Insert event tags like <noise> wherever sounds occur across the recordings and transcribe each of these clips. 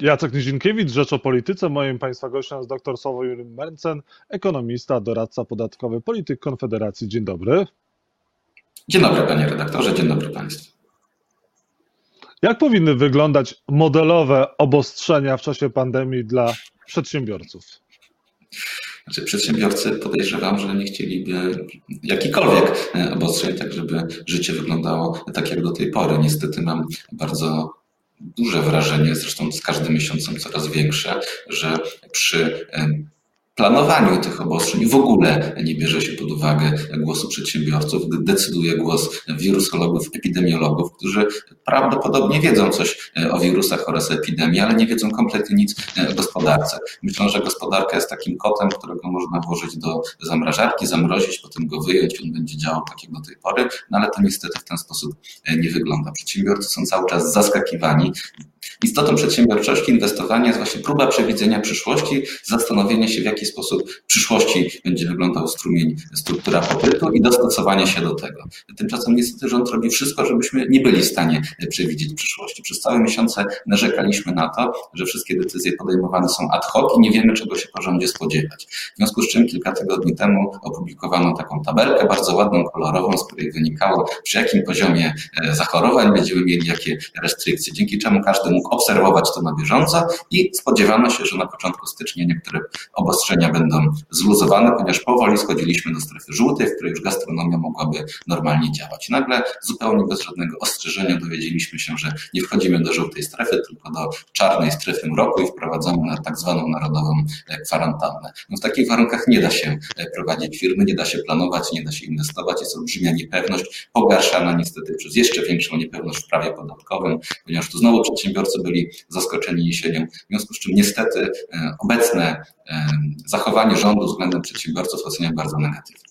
Jacek Nizinkiewicz, Rzecz o Polityce. Moim Państwa gościem jest dr Sławomir Mencen, ekonomista, doradca podatkowy, polityk Konfederacji. Dzień dobry. Dzień dobry panie redaktorze, dzień dobry państwu. Jak powinny wyglądać modelowe obostrzenia w czasie pandemii dla przedsiębiorców? Znaczy, przedsiębiorcy podejrzewam, że nie chcieliby jakikolwiek obostrzeń, tak żeby życie wyglądało tak jak do tej pory. Niestety mam bardzo duże wrażenie, zresztą z każdym miesiącem coraz większe, że przy planowaniu tych obostrzeń w ogóle nie bierze się pod uwagę głosu przedsiębiorców, decyduje głos wirusologów, epidemiologów, którzy prawdopodobnie wiedzą coś e, o wirusach oraz epidemii, ale nie wiedzą kompletnie nic e, o gospodarce. Myślę, że gospodarka jest takim kotem, którego można włożyć do zamrażarki, zamrozić, potem go wyjąć, on będzie działał tak jak do tej pory, no ale to niestety w ten sposób e, nie wygląda. Przedsiębiorcy są cały czas zaskakiwani Istotą przedsiębiorczości inwestowania jest właśnie próba przewidzenia przyszłości, zastanowienia się, w jaki sposób w przyszłości będzie wyglądał strumień, struktura popytu i dostosowanie się do tego. Tymczasem niestety rząd robi wszystko, żebyśmy nie byli w stanie przewidzieć przyszłości. Przez całe miesiące narzekaliśmy na to, że wszystkie decyzje podejmowane są ad hoc i nie wiemy, czego się po rządzie spodziewać. W związku z czym kilka tygodni temu opublikowano taką tabelkę, bardzo ładną, kolorową, z której wynikało, przy jakim poziomie e, zachorowań będziemy mieli jakie restrykcje, dzięki czemu każdy mógł obserwować to na bieżąco i spodziewano się, że na początku stycznia niektóre obostrzenia będą zluzowane, ponieważ powoli schodziliśmy do strefy żółtej, w której już gastronomia mogłaby normalnie działać. Nagle zupełnie bez żadnego ostrzeżenia dowiedzieliśmy się, że nie wchodzimy do żółtej strefy, tylko do czarnej strefy mroku i wprowadzamy na tak zwaną narodową e, kwarantannę. No w takich warunkach nie da się e, prowadzić firmy, nie da się planować, nie da się inwestować, jest olbrzymia niepewność, pogarszana niestety przez jeszcze większą niepewność w prawie podatkowym, ponieważ tu znowu przedsiębiorcy byli zaskoczeni jesienią. W związku z czym niestety e, obecne e, zachowanie rządu względem przedsiębiorców oceniam bardzo negatywnie.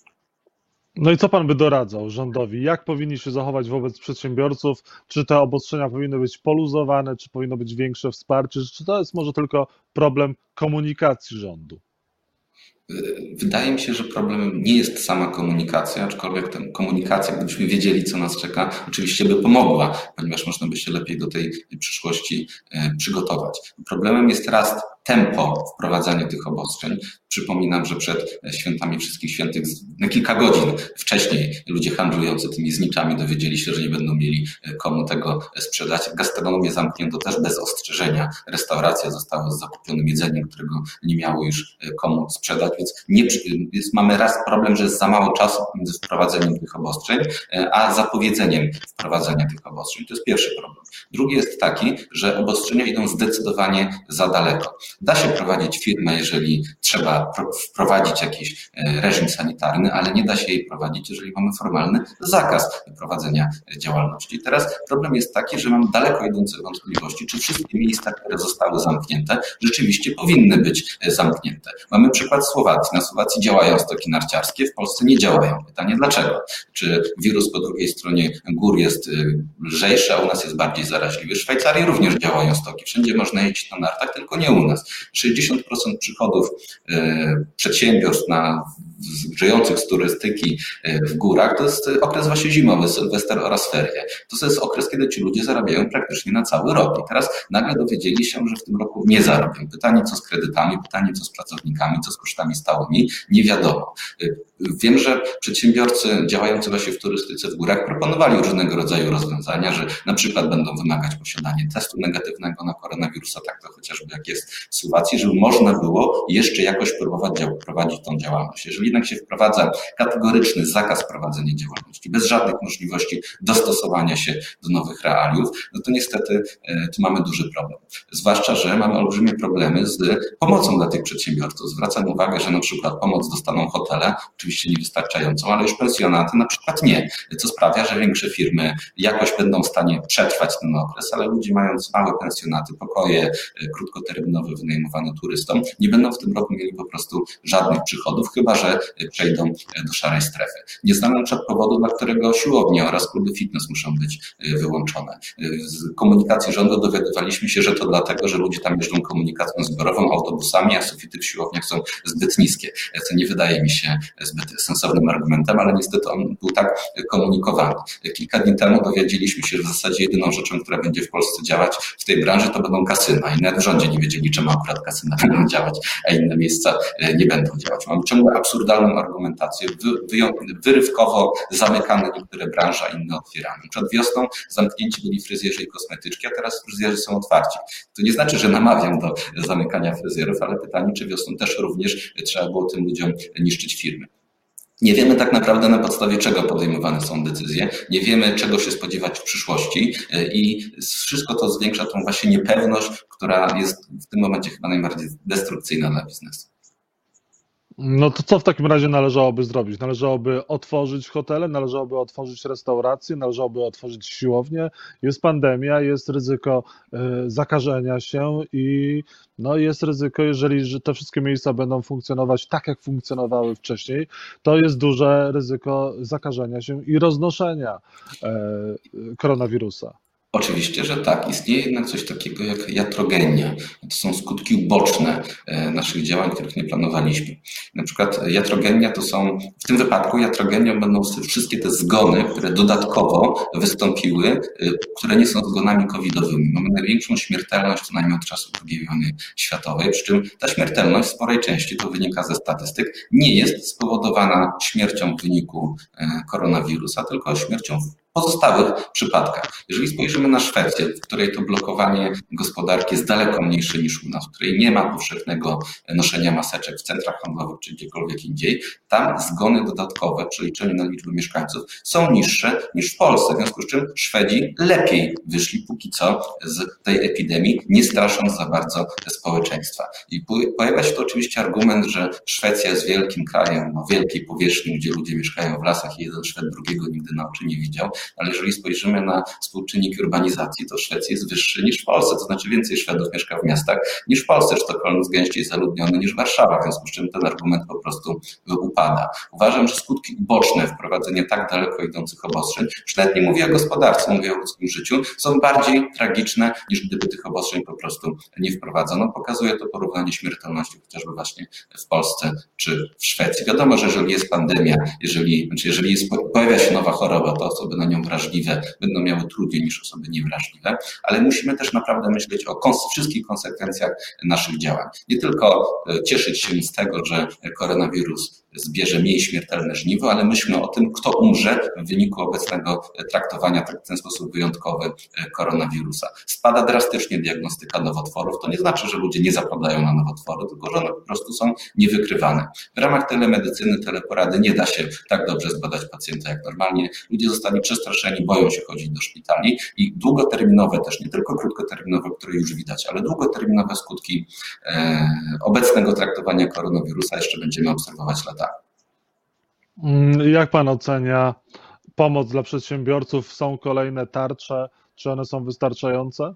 No i co pan by doradzał rządowi? Jak powinni się zachować wobec przedsiębiorców? Czy te obostrzenia powinny być poluzowane, czy powinno być większe wsparcie? Czy to jest może tylko problem komunikacji rządu? Wydaje mi się, że problemem nie jest sama komunikacja, aczkolwiek tę komunikacja, gdybyśmy wiedzieli, co nas czeka, oczywiście by pomogła, ponieważ można by się lepiej do tej przyszłości e, przygotować. Problemem jest raz tempo wprowadzania tych obostrzeń. Przypominam, że przed świętami Wszystkich Świętych, na kilka godzin wcześniej, ludzie handlujący tymi zniczami dowiedzieli się, że nie będą mieli e, komu tego sprzedać. Gastronomię zamknięto też bez ostrzeżenia. Restauracje zostały z zakupionym jedzeniem, którego nie miało już e, komu sprzedać, więc, nie, więc mamy raz problem, że jest za mało czasu między wprowadzeniem tych obostrzeń, e, a zapowiedzeniem wprowadzenia tych obostrzeń. To jest pierwszy problem. Drugi jest taki, że obostrzenia idą zdecydowanie za daleko. Da się prowadzić firmę, jeżeli trzeba wprowadzić jakiś e, reżim sanitarny, ale nie da się jej prowadzić, jeżeli mamy formalny zakaz prowadzenia działalności. Teraz problem jest taki, że mam daleko idące wątpliwości, czy wszystkie miejsca, które zostały zamknięte, rzeczywiście powinny być e, zamknięte. Mamy przykład Słowacji. Na Słowacji działają stoki narciarskie, w Polsce nie działają. Pytanie dlaczego? Czy wirus po drugiej stronie gór jest e, lżejszy, a u nas jest bardziej zaraźliwy? W Szwajcarii również działają stoki. Wszędzie można jeździć na nartach, tylko nie u nas. 60% przychodów e, przedsiębiorstw na żyjących z turystyki e, w górach, to jest okres właśnie zimowy, sylwester oraz ferie. To jest okres, kiedy ci ludzie zarabiają praktycznie na cały rok. I teraz nagle dowiedzieli się, że w tym roku nie zarobią. Pytanie, co z kredytami, pytanie, co z pracownikami, co z kosztami stałymi, nie wiadomo. Wiem, że przedsiębiorcy działający właśnie w turystyce w górach proponowali różnego rodzaju rozwiązania, że na przykład będą wymagać posiadania testu negatywnego na koronawirusa, tak to chociażby jak jest w Słowacji, żeby można było jeszcze jakoś próbować prowadzić tą działalność. Jeżeli jednak się wprowadza kategoryczny zakaz prowadzenia działalności, bez żadnych możliwości dostosowania się do nowych realiów, no to niestety e, tu mamy duży problem. Zwłaszcza, że mamy olbrzymie problemy z pomocą dla tych przedsiębiorców. Zwracam uwagę, że na przykład pomoc dostaną hotele, oczywiście niewystarczającą, ale już pensjonaty na przykład nie, co sprawia, że większe firmy jakoś będą w stanie przetrwać ten okres, ale ludzie mając małe pensjonaty, pokoje e, krótkoterminowe wynajmowane turystom, nie będą w tym roku mieli po prostu żadnych przychodów, chyba że przejdą do szarej strefy. Nie znam na przykład powodu, dla którego siłownie oraz kluby fitness muszą być e, wyłączone. Z komunikacji rządu dowiadywaliśmy się, że to dlatego, że ludzie tam jeżdżą komunikacją zbiorową, autobusami, a sufity w siłowniach są zbyt niskie, co nie wydaje mi się zbyt sensownym argumentem, ale niestety on był tak komunikowany. Kilka dni temu dowiedzieliśmy się, że w zasadzie jedyną rzeczą, która będzie w Polsce działać w tej branży, to będą kasyna i nawet w rządzie nie wiedzieli, czemu akurat kasyna <laughs> będą działać, a inne miejsca nie będą działać. Mamy ciągle absurdalną argumentację, wyrywkowo zamykane niektóre branże, a inne otwierane. Przed wiosną zamknięci byli fryzjerzy i kosmetyczki, a teraz fryzjerzy są otwarci. To nie znaczy, że namawiam do zamykania fryzjerów, ale pytanie, czy wiosną też również trzeba było tym ludziom niszczyć firmy. Nie wiemy tak naprawdę na podstawie czego podejmowane są decyzje, nie wiemy czego się spodziewać w przyszłości i wszystko to zwiększa tą właśnie niepewność, która jest w tym momencie chyba najbardziej destrukcyjna dla biznesu. No to co w takim razie należałoby zrobić? Należałoby otworzyć hotele, należałoby otworzyć restauracje, należałoby otworzyć siłownie. Jest pandemia, jest ryzyko y, zakażenia się i no jest ryzyko, jeżeli te wszystkie miejsca będą funkcjonować tak, jak funkcjonowały wcześniej, to jest duże ryzyko zakażenia się i roznoszenia y, koronawirusa. Oczywiście, że tak. Istnieje jednak coś takiego jak jatrogenia. To są skutki uboczne e, naszych działań, których nie planowaliśmy. Na przykład jatrogenia to są, w tym wypadku jatrogenią będą wszystkie te zgony, które dodatkowo wystąpiły, e, które nie są zgonami covidowymi. Mamy największą śmiertelność co najmniej od czasów II wojny światowej, przy czym ta śmiertelność w sporej części, to wynika ze statystyk, nie jest spowodowana śmiercią w wyniku e, koronawirusa, tylko śmiercią pozostałych przypadkach. Jeżeli spojrzymy na Szwecję, w której to blokowanie gospodarki jest daleko mniejsze niż u nas, w której nie ma powszechnego noszenia maseczek w centrach handlowych czy gdziekolwiek indziej, tam zgony dodatkowe w przeliczeniu na liczbę mieszkańców są niższe niż w Polsce. W związku z czym Szwedzi lepiej wyszli póki co z tej epidemii, nie strasząc za bardzo społeczeństwa. I pojawia się tu oczywiście argument, że Szwecja jest wielkim krajem o wielkiej powierzchni, gdzie ludzie mieszkają w lasach i jeden Szwed drugiego nigdy na oczy nie widział ale jeżeli spojrzymy na współczynnik urbanizacji, to Szwecji jest wyższy niż w Polsce, to znaczy więcej Szwedów mieszka w miastach niż w Polsce. Sztokholm jest gęściej zaludniony niż Warszawa, w związku z czym ten argument po prostu upada. Uważam, że skutki uboczne wprowadzenia tak daleko idących obostrzeń, przynajmniej nie mówię o gospodarce, mówię o ludzkim życiu, są bardziej tragiczne niż gdyby tych obostrzeń po prostu nie wprowadzono. Pokazuje to porównanie śmiertelności chociażby właśnie w Polsce czy w Szwecji. Wiadomo, że jeżeli jest pandemia, jeżeli, znaczy jeżeli jest, pojawia się nowa choroba, to osoby na nią wrażliwe będą miały trudniej niż osoby niewrażliwe, ale musimy też naprawdę myśleć o kons wszystkich konsekwencjach naszych działań. Nie tylko e, cieszyć się z tego, że koronawirus zbierze mniej śmiertelne żniwo, ale myślmy o tym, kto umrze w wyniku obecnego traktowania tak w ten sposób wyjątkowy e, koronawirusa. Spada drastycznie diagnostyka nowotworów. To nie znaczy, że ludzie nie zapadają na nowotwory, tylko że one po prostu są niewykrywane. W ramach telemedycyny, teleporady nie da się tak dobrze zbadać pacjenta jak normalnie. Ludzie zostali przestraszeni, boją się chodzić do szpitali i długoterminowe też, nie tylko krótkoterminowe, które już widać, ale długoterminowe skutki e, obecnego traktowania koronawirusa jeszcze będziemy obserwować latami. Mm, jak pan ocenia pomoc dla przedsiębiorców? Są kolejne tarcze? Czy one są wystarczające?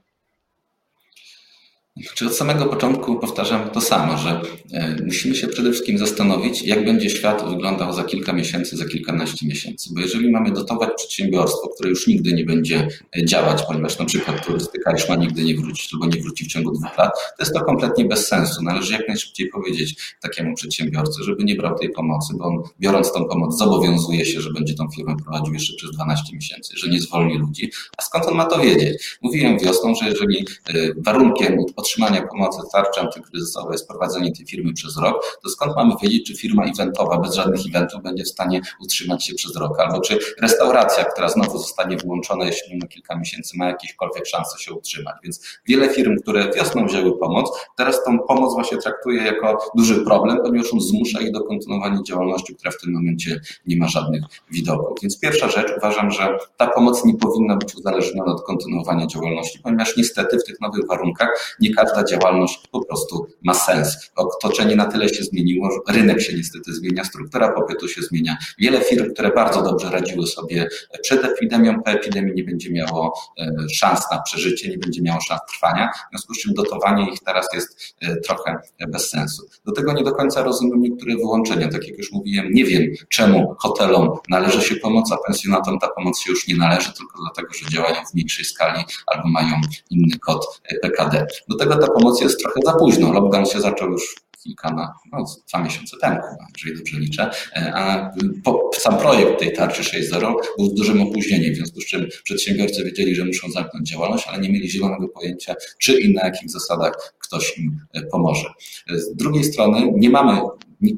Czy od samego początku powtarzam to samo, że e, musimy się przede wszystkim zastanowić, jak będzie świat wyglądał za kilka miesięcy, za kilkanaście miesięcy. Bo jeżeli mamy dotować przedsiębiorstwo, które już nigdy nie będzie e, działać, ponieważ na przykład turystyka już ma nigdy nie wrócić albo nie wróci w ciągu dwóch lat, to jest to kompletnie bez sensu. Należy jak najszybciej powiedzieć takiemu przedsiębiorcy, żeby nie brał tej pomocy, bo on biorąc tą pomoc zobowiązuje się, że będzie tą firmę prowadził jeszcze przez 12 miesięcy, że nie zwolni ludzi. A skąd on ma to wiedzieć? Mówiłem wiosną, że jeżeli e, warunkiem otrzymania pomocy tarczy antykryzysowej jest prowadzenie tej firmy przez rok, to skąd mamy wiedzieć, czy firma eventowa bez żadnych eventów będzie w stanie utrzymać się przez rok, albo czy restauracja, która znowu zostanie wyłączona jeśli na kilka miesięcy, ma jakiekolwiek szanse się utrzymać. Więc wiele firm, które wiosną wzięły pomoc, teraz tą pomoc właśnie traktuje jako duży problem, ponieważ on zmusza ich do kontynuowania działalności, która w tym momencie nie ma żadnych widoków. Więc pierwsza rzecz, uważam, że ta pomoc nie powinna być uzależniona od kontynuowania działalności, ponieważ niestety w tych nowych warunkach nie każda działalność po prostu ma sens. Otoczenie na tyle się zmieniło, rynek się niestety zmienia, struktura popytu się zmienia. Wiele firm, które bardzo dobrze radziły sobie przed epidemią, po epidemii nie będzie miało e, szans na przeżycie, nie będzie miało szans trwania, w związku z czym dotowanie ich teraz jest e, trochę bez sensu. Do tego nie do końca rozumiem niektóre wyłączenia. Tak jak już mówiłem, nie wiem czemu hotelom należy się pomoc, a pensjonatom ta pomoc się już nie należy, tylko dlatego, że działają w mniejszej skali albo mają inny kod PKD. Do tego ta pomoc jest trochę za późno. Lockdown się zaczął już kilka na, no, dwa miesiące temu, jeżeli dobrze liczę, a po, sam projekt tej tarczy 6.0 był z dużym opóźnieniem, w związku z czym przedsiębiorcy wiedzieli, że muszą zamknąć działalność, ale nie mieli zielonego pojęcia, czy i na jakich zasadach ktoś im pomoże. Z drugiej strony nie mamy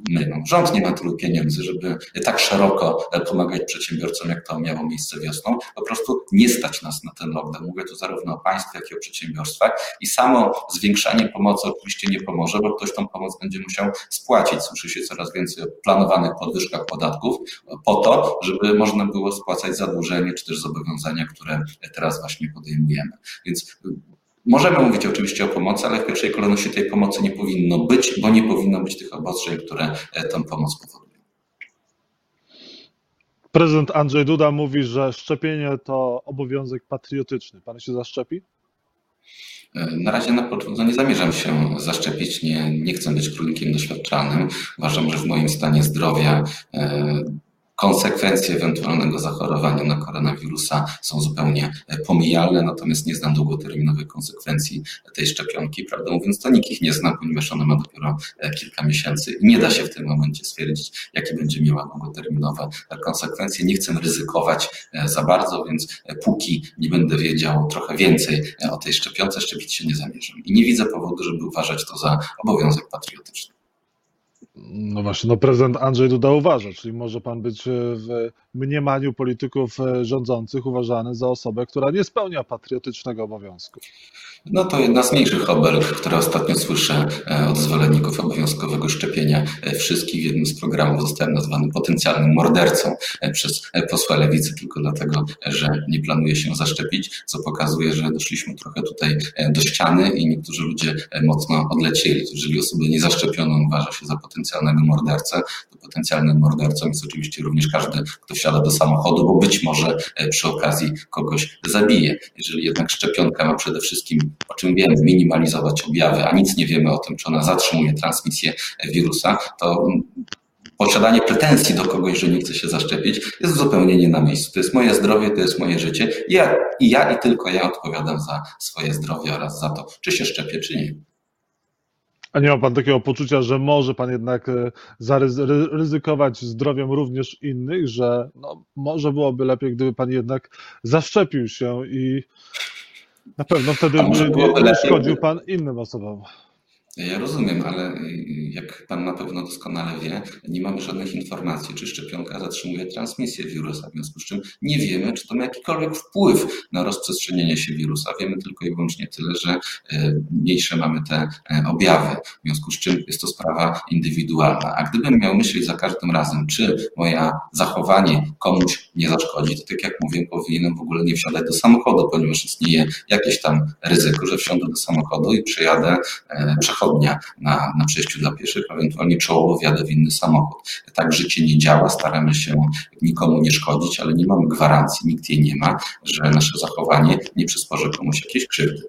no, rząd nie ma tylu pieniędzy, żeby tak szeroko pomagać przedsiębiorcom, jak to miało miejsce wiosną. Po prostu nie stać nas na ten lockdown. Mówię tu zarówno o państwie, jak i o przedsiębiorstwach. I samo zwiększanie pomocy oczywiście nie pomoże, bo ktoś tą pomoc będzie musiał spłacić. Słyszy się coraz więcej o planowanych podwyżkach podatków po to, żeby można było spłacać zadłużenie czy też zobowiązania, które teraz właśnie podejmujemy. Więc Możemy mówić oczywiście o pomocy, ale w pierwszej kolejności tej pomocy nie powinno być, bo nie powinno być tych obostrzeń, które e, tę pomoc powodują. Prezydent Andrzej Duda mówi, że szczepienie to obowiązek patriotyczny. Pan się zaszczepi? E, na razie na początku nie zamierzam się zaszczepić, nie, nie chcę być królikiem doświadczalnym. Uważam, że w moim stanie zdrowia e, Konsekwencje ewentualnego zachorowania na koronawirusa są zupełnie e, pomijalne, natomiast nie znam długoterminowych konsekwencji tej szczepionki. Prawdę mówiąc, to nikt ich nie zna, ponieważ ona ma dopiero e, kilka miesięcy i nie da się w tym momencie stwierdzić, jakie będzie miała długoterminowe konsekwencje. Nie chcę ryzykować e, za bardzo, więc póki nie będę wiedział trochę więcej o tej szczepionce, szczepić się nie zamierzam. I nie widzę powodu, żeby uważać to za obowiązek patriotyczny. No właśnie, no prezydent Andrzej Duda uważa, czyli może pan być e, w mniemaniu polityków e, rządzących uważany za osobę, która nie spełnia patriotycznego obowiązku. No to jedna z mniejszych obelg, które ostatnio słyszę e, od zwolenników obowiązkowego szczepienia wszystkich. W jednym z programów zostałem nazwany potencjalnym mordercą przez posła Lewicy tylko dlatego, że nie planuje się zaszczepić, co pokazuje, że doszliśmy trochę tutaj do ściany i niektórzy ludzie mocno odlecieli. Jeżeli osobę niezaszczepioną uważa się za potencjalnego mordercę, potencjalnym mordercą jest oczywiście również każdy, kto wsiada do samochodu, bo być może e, przy okazji kogoś zabije. Jeżeli jednak szczepionka ma przede wszystkim, o czym wiemy, minimalizować objawy, a nic nie wiemy o tym, czy ona zatrzymuje transmisję wirusa, to posiadanie pretensji do kogoś, że nie chce się zaszczepić, jest zupełnie nie na miejscu. To jest moje zdrowie, to jest moje życie. Ja i, ja, i tylko ja odpowiadam za swoje zdrowie oraz za to, czy się szczepię, czy nie. A nie ma pan takiego poczucia, że może pan jednak e, zaryzykować zdrowiem również innych, że no, może byłoby lepiej, gdyby pan jednak zaszczepił się i na pewno wtedy nie, nie szkodził pan innym osobom. Ja rozumiem, ale y, jak Pan na pewno doskonale wie, nie mamy żadnych informacji, czy szczepionka zatrzymuje transmisję wirusa, w związku z czym nie wiemy, czy to ma jakikolwiek wpływ na rozprzestrzenienie się wirusa. Wiemy tylko i wyłącznie tyle, że y, mniejsze mamy te y, objawy, w związku z czym jest to sprawa indywidualna. A gdybym miał myśleć za każdym razem, czy moje zachowanie komuś nie zaszkodzi, to tak jak mówię, powinienem w ogóle nie wsiadać do samochodu, ponieważ istnieje jakieś tam ryzyko, że wsiądę do samochodu i przejadę, przechodzę przechodnia na, na przejściu dla pieszych, ewentualnie czołowo wjadę w inny samochód. Tak życie nie działa, staramy się nikomu nie szkodzić, ale nie mamy gwarancji, nikt jej nie ma, że nasze zachowanie nie przysporzy komuś jakiejś krzywdy.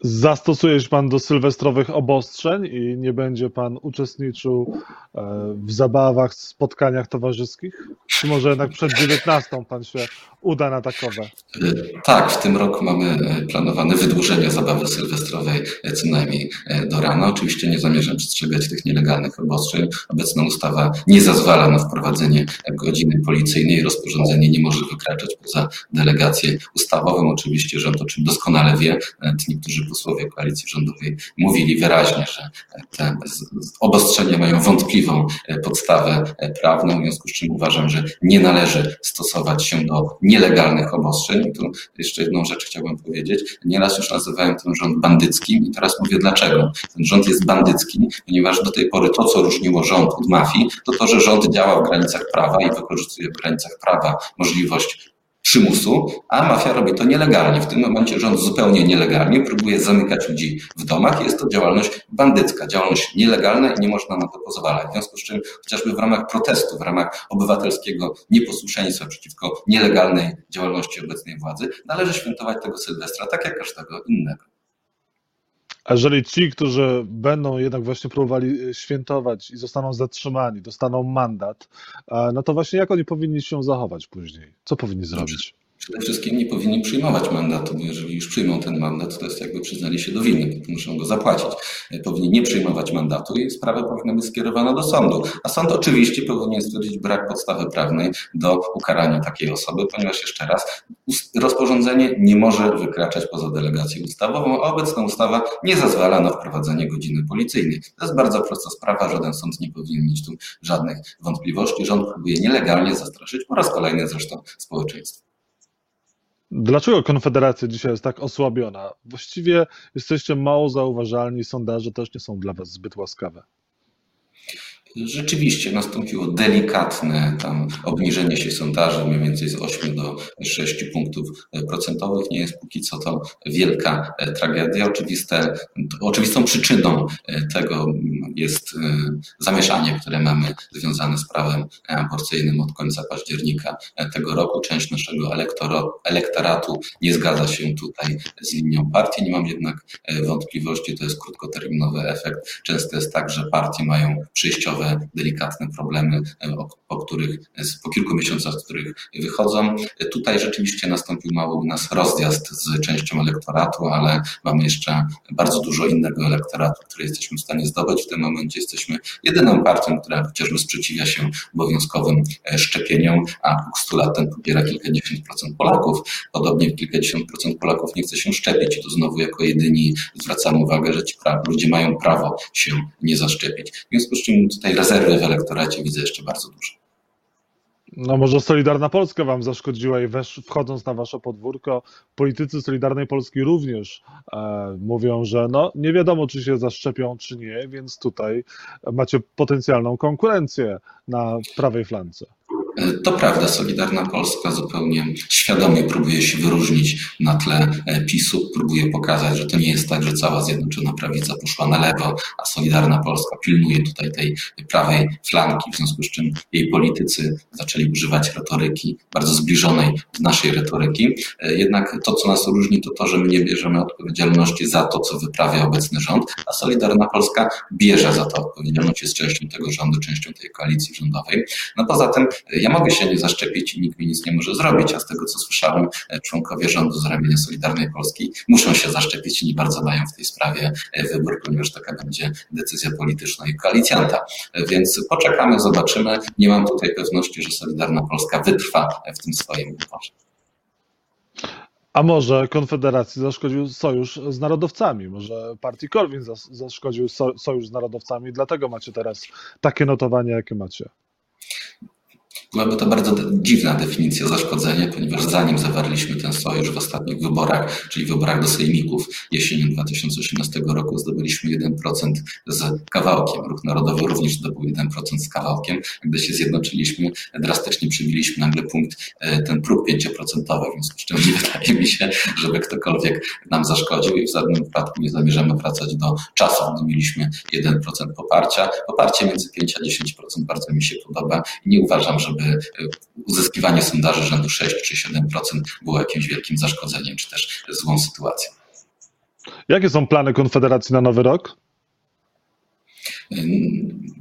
Zastosuje się Pan do sylwestrowych obostrzeń i nie będzie Pan uczestniczył w zabawach, spotkaniach towarzyskich? Czy może jednak przed 19 Pan się uda na takowe? Tak, w tym roku mamy e, planowane wydłużenie zabawy sylwestrowej e, co najmniej do rana. Oczywiście nie zamierzam przestrzegać tych nielegalnych obostrzeń. Obecna ustawa nie zezwala na wprowadzenie godziny policyjnej. Rozporządzenie nie może wykraczać poza delegację ustawową. Oczywiście rząd o czym doskonale wie. Niektórzy posłowie koalicji rządowej mówili wyraźnie, że te obostrzenia mają wątpliwą e, podstawę prawną, w związku z czym uważam, że nie należy stosować się do nielegalnych obostrzeń. Tu jeszcze jedną rzecz chciałbym powiedzieć. Nieraz już nazywałem ten rząd bandyckim i teraz mówię dlaczego. Ten rząd jest bandycki, ponieważ do tej pory to, co różniło rząd od mafii, to to, że rząd działa w granicach prawa i wykorzystuje w granicach prawa możliwość przymusu, a mafia robi to nielegalnie. W tym momencie rząd zupełnie nielegalnie próbuje zamykać ludzi w domach. Jest to działalność bandycka, działalność nielegalna i nie można na to pozwalać. W związku z czym chociażby w ramach protestu, w ramach obywatelskiego nieposłuszeństwa przeciwko nielegalnej działalności obecnej władzy należy świętować tego Sylwestra tak jak każdego innego. A jeżeli ci, którzy będą jednak właśnie próbowali e, świętować i zostaną zatrzymani, dostaną mandat, no to właśnie jak oni powinni się zachować później? Co powinni zrobić? Przede wszystkim nie powinni przyjmować mandatu, bo jeżeli już przyjmą ten mandat, to jest jakby przyznali się do winy, muszą go zapłacić. Powinni nie przyjmować mandatu i sprawa powinna być skierowana do sądu. A sąd oczywiście powinien stwierdzić brak podstawy prawnej do ukarania takiej osoby, ponieważ jeszcze raz, rozporządzenie nie może wykraczać poza delegację ustawową, a obecna ustawa nie zezwala na wprowadzenie godziny policyjnej. To jest bardzo prosta sprawa, żaden sąd nie powinien mieć tu żadnych wątpliwości. Rząd próbuje nielegalnie zastraszyć po raz kolejny zresztą społeczeństwo. Dlaczego Konfederacja dzisiaj jest tak osłabiona? Właściwie jesteście mało zauważalni, sondaże też nie są dla Was zbyt łaskawe. Rzeczywiście nastąpiło delikatne tam obniżenie się sondaży, mniej więcej z 8 do 6 punktów procentowych. Nie jest póki co to wielka tragedia. Oczywiste, oczywistą przyczyną tego jest zamieszanie, które mamy związane z prawem aborcyjnym od końca października tego roku. Część naszego elektoratu nie zgadza się tutaj z linią partii. Nie mam jednak wątpliwości, to jest krótkoterminowy efekt. Często jest tak, że partie mają delikatne problemy, e, po których, po kilku miesiącach, z których wychodzą. Tutaj rzeczywiście nastąpił mały u nas rozjazd z częścią elektoratu, ale mamy jeszcze bardzo dużo innego elektoratu, który jesteśmy w stanie zdobyć. W tym momencie jesteśmy jedyną partią, która chociażby sprzeciwia się obowiązkowym e, szczepieniom, a postulatem popiera kilkadziesiąt procent Polaków. Podobnie kilkadziesiąt procent Polaków nie chce się szczepić i tu znowu jako jedyni zwracamy uwagę, że ci ludzie mają prawo się nie zaszczepić. W związku z czym tutaj rezerwy w elektoracie widzę jeszcze bardzo duże. No może Solidarna Polska wam zaszkodziła i wesz, wchodząc na wasze podwórko, politycy Solidarnej Polski również e, mówią, że no nie wiadomo, czy się zaszczepią, czy nie, więc tutaj macie potencjalną konkurencję na prawej flance. To prawda, Solidarna Polska zupełnie świadomie próbuje się wyróżnić na tle e, PiSu, próbuje pokazać, że to nie jest tak, że cała Zjednoczona Prawica poszła na lewo, a Solidarna Polska pilnuje tutaj tej prawej flanki, w związku z czym jej politycy zaczęli używać retoryki bardzo zbliżonej do naszej retoryki. E, jednak to, co nas różni, to to, że my nie bierzemy odpowiedzialności za to, co wyprawia obecny rząd, a Solidarna Polska bierze za to odpowiedzialność, jest częścią tego rządu, częścią tej koalicji rządowej. No poza tym ja mogę się nie zaszczepić i nikt mi nic nie może zrobić, a z tego co słyszałem, e, członkowie rządu z ramienia Solidarnej Polski muszą się zaszczepić i nie bardzo mają w tej sprawie e, wybór, ponieważ taka będzie decyzja polityczna i koalicjanta. E, więc poczekamy, zobaczymy. Nie mam tutaj pewności, że Solidarna Polska wytrwa w tym swoim wyborze. A może Konfederacji zaszkodził sojusz z narodowcami? Może partii Korwin zaszkodził sojusz z narodowcami, dlatego macie teraz takie notowanie, jakie macie? Byłaby to bardzo dziwna definicja zaszkodzenia, ponieważ zanim zawarliśmy ten sojusz w ostatnich wyborach, czyli wyborach do sejmików jesienią 2018 roku, zdobyliśmy 1% z kawałkiem. Ruch Narodowy również zdobył 1% z kawałkiem. Gdy się zjednoczyliśmy, drastycznie przybiliśmy nagle punkt, e, ten próg 5%, więc z czym nie <laughs> wydaje mi się, żeby ktokolwiek nam zaszkodził i w żadnym wypadku nie zamierzamy wracać do czasów, gdy mieliśmy 1% poparcia. Poparcie między 5 a 10% bardzo mi się podoba i nie uważam, żeby uzyskiwanie sondaży rzędu 6 czy 7% było jakimś wielkim zaszkodzeniem, czy też złą sytuacją. Jakie są plany Konfederacji na nowy rok?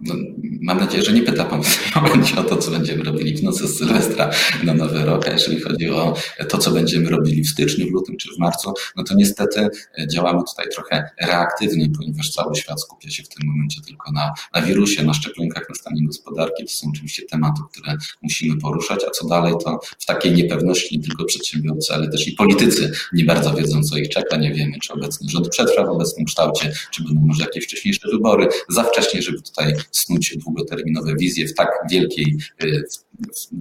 No, mam nadzieję, że nie pyta Pan <laughs> w tym momencie o to, co będziemy robili w nocy z Sylwestra na Nowy Rok, a jeżeli chodzi o to, co będziemy robili w styczniu, w lutym czy w marcu, no to niestety działamy tutaj trochę reaktywnie, ponieważ cały świat skupia się w tym momencie tylko na, na wirusie, na szczepionkach, na stanie gospodarki. To są oczywiście tematy, które musimy poruszać, a co dalej, to w takiej niepewności nie tylko przedsiębiorcy, ale też i politycy nie bardzo wiedzą, co ich czeka. Nie wiemy, czy obecny rząd przetrwa w obecnym kształcie, czy będą może jakieś wcześniejsze wybory. Za wcześnie, żeby tutaj snuć długoterminowe wizje w tak wielkiej, y,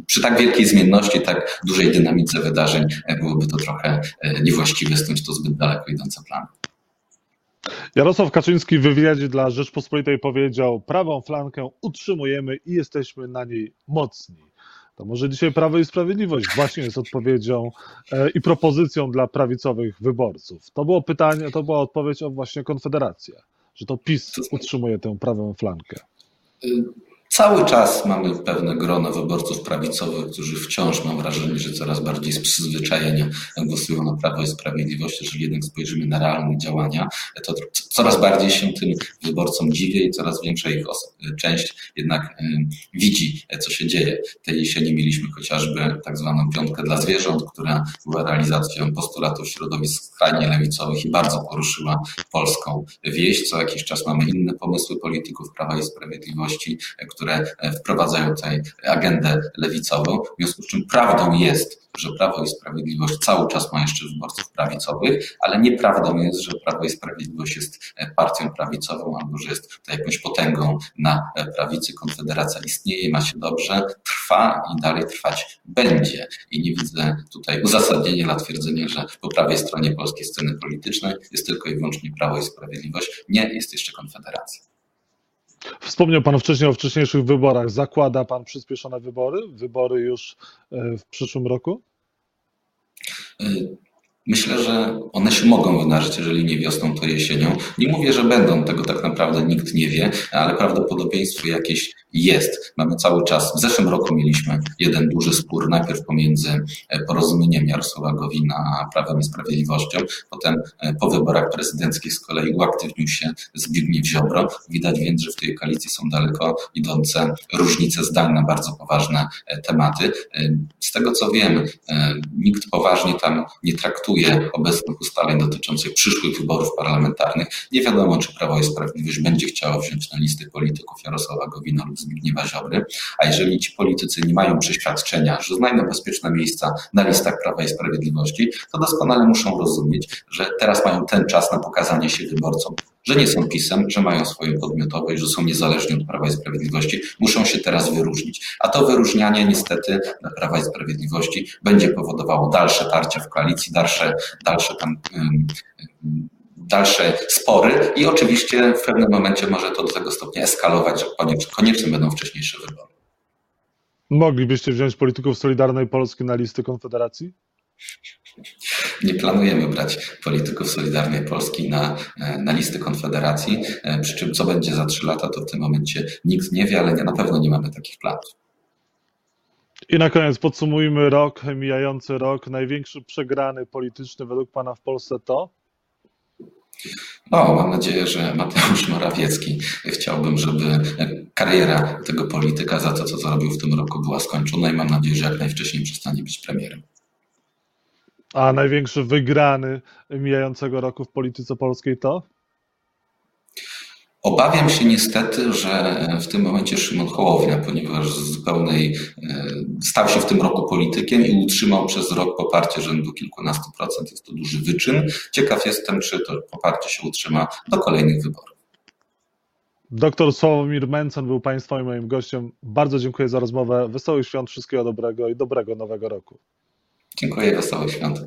przy tak wielkiej zmienności, tak dużej dynamice wydarzeń e, byłoby to trochę e, niewłaściwe snuć to zbyt daleko idące plany. Jarosław Kaczyński w wywiadzie dla Rzeczpospolitej powiedział: Prawą flankę utrzymujemy i jesteśmy na niej mocni. To może dzisiaj Prawo i Sprawiedliwość właśnie jest odpowiedzią e, i propozycją dla prawicowych wyborców. To było pytanie, to była odpowiedź o właśnie Konfederację że to PiS utrzymuje tę prawą flankę. Cały czas mamy pewne grono wyborców prawicowych, którzy wciąż mam wrażenie, że coraz bardziej z przyzwyczajenia głosują na Prawo i Sprawiedliwość. Jeżeli jednak spojrzymy na realne działania, to coraz bardziej się tym wyborcom dziwię i coraz większa ich część jednak widzi, co się dzieje. Tej jesieni mieliśmy chociażby tak zwaną piątkę dla zwierząt, która była realizacją postulatów środowisk skrajnie lewicowych i bardzo poruszyła polską wieś. Co jakiś czas mamy inne pomysły polityków Prawa i Sprawiedliwości, które wprowadzają tutaj agendę lewicową. W związku z czym prawdą jest, że Prawo i Sprawiedliwość cały czas ma jeszcze wyborców prawicowych, ale nieprawdą jest, że Prawo i Sprawiedliwość jest partią prawicową albo że jest to jakąś potęgą na prawicy. Konfederacja istnieje, ma się dobrze, trwa i dalej trwać będzie. I nie widzę tutaj uzasadnienia dla twierdzenia, że po prawej stronie polskiej sceny politycznej jest tylko i wyłącznie Prawo i Sprawiedliwość. Nie, jest jeszcze Konfederacja. Wspomniał Pan wcześniej o wcześniejszych wyborach. Zakłada Pan przyspieszone wybory? Wybory już w przyszłym roku? Myślę, że one się mogą wydarzyć, jeżeli nie wiosną, to jesienią. Nie mówię, że będą, tego tak naprawdę nikt nie wie, ale prawdopodobieństwo jakieś jest. Mamy cały czas, w zeszłym roku mieliśmy jeden duży spór, najpierw pomiędzy porozumieniem Jarosława Gowina a Prawem i Sprawiedliwością, potem po wyborach prezydenckich z kolei uaktywnił się Zbigniew Ziobro. Widać więc, że w tej koalicji są daleko idące różnice zdań na bardzo poważne tematy. Z tego co wiem, nikt poważnie tam nie traktuje obecnych ustaleń dotyczących przyszłych wyborów parlamentarnych. Nie wiadomo, czy Prawo i Sprawiedliwość będzie chciało wziąć na listy polityków Jarosława Gowina lub Zbigniewa Ziobry, a jeżeli ci politycy nie mają przeświadczenia, że znajdą bezpieczne miejsca na listach Prawa i Sprawiedliwości, to doskonale muszą rozumieć, że teraz mają ten czas na pokazanie się wyborcom, że nie są pisem, że mają swoje podmiotowe i że są niezależni od Prawa i Sprawiedliwości, muszą się teraz wyróżnić. A to wyróżnianie niestety dla Prawa i Sprawiedliwości będzie powodowało dalsze tarcia w koalicji, dalsze, dalsze tam dalsze spory i oczywiście w pewnym momencie może to do tego stopnia eskalować, że konieczne będą wcześniejsze wybory. Moglibyście wziąć polityków Solidarnej Polski na listy Konfederacji? Nie planujemy brać polityków Solidarnej Polski na, na listy Konfederacji, przy czym co będzie za trzy lata, to w tym momencie nikt nie wie, ale nie, na pewno nie mamy takich planów. I na koniec podsumujmy rok, mijający rok. Największy przegrany polityczny według Pana w Polsce to? No, mam nadzieję, że Mateusz Morawiecki chciałbym, żeby kariera tego polityka za to, co zrobił w tym roku, była skończona i mam nadzieję, że jak najwcześniej przestanie być premierem. A największy wygrany mijającego roku w polityce polskiej to? Obawiam się niestety, że w tym momencie Szymon Hołownia, ponieważ z zupełnej stał się w tym roku politykiem i utrzymał przez rok poparcie rzędu kilkunastu procent. Jest to duży wyczyn. Ciekaw jestem, czy to poparcie się utrzyma do kolejnych wyborów. Doktor Sławomir Mencen był Państwa i moim gościem. Bardzo dziękuję za rozmowę. Wesołych świąt, wszystkiego dobrego i dobrego nowego roku. Dziękuję, wesołych świąt.